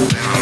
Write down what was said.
Yeah.